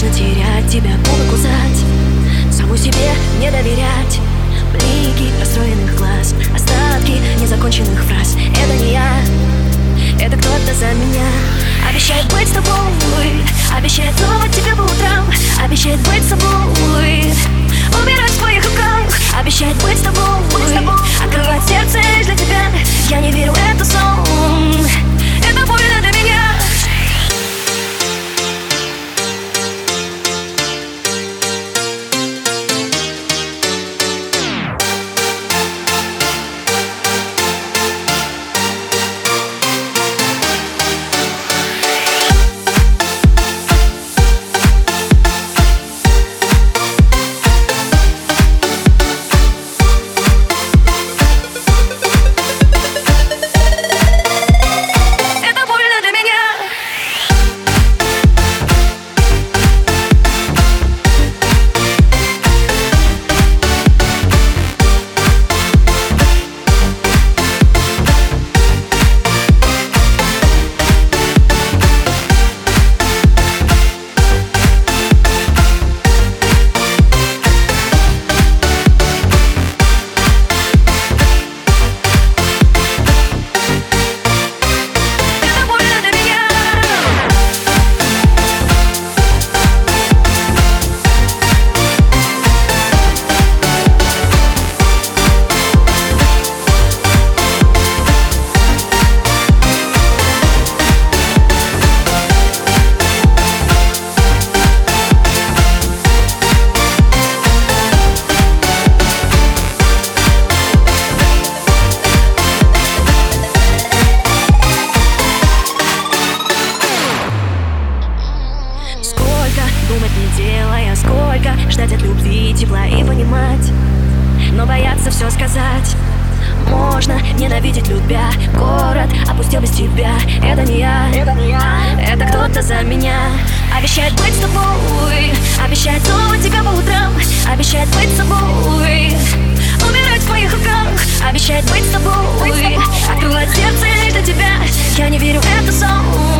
Можно терять тебя, губы кусать Саму себе не доверять. Блики расстроенных глаз Остатки незаконченных фраз. Это не я, это кто-то за меня. Обещает быть с тобой Обещает снова тебя по утрам. Обещает быть с тобой Умирать в понимать Но бояться все сказать. Можно ненавидеть любя Город опустил без тебя. Это не я, это не я. Это кто-то за меня. Обещает быть с тобой. Обещает снова тебя по утрам. Обещает быть с тобой. Умирать в твоих руках. Обещает быть с тобой. Открывать сердце для тебя. Я не верю, это сон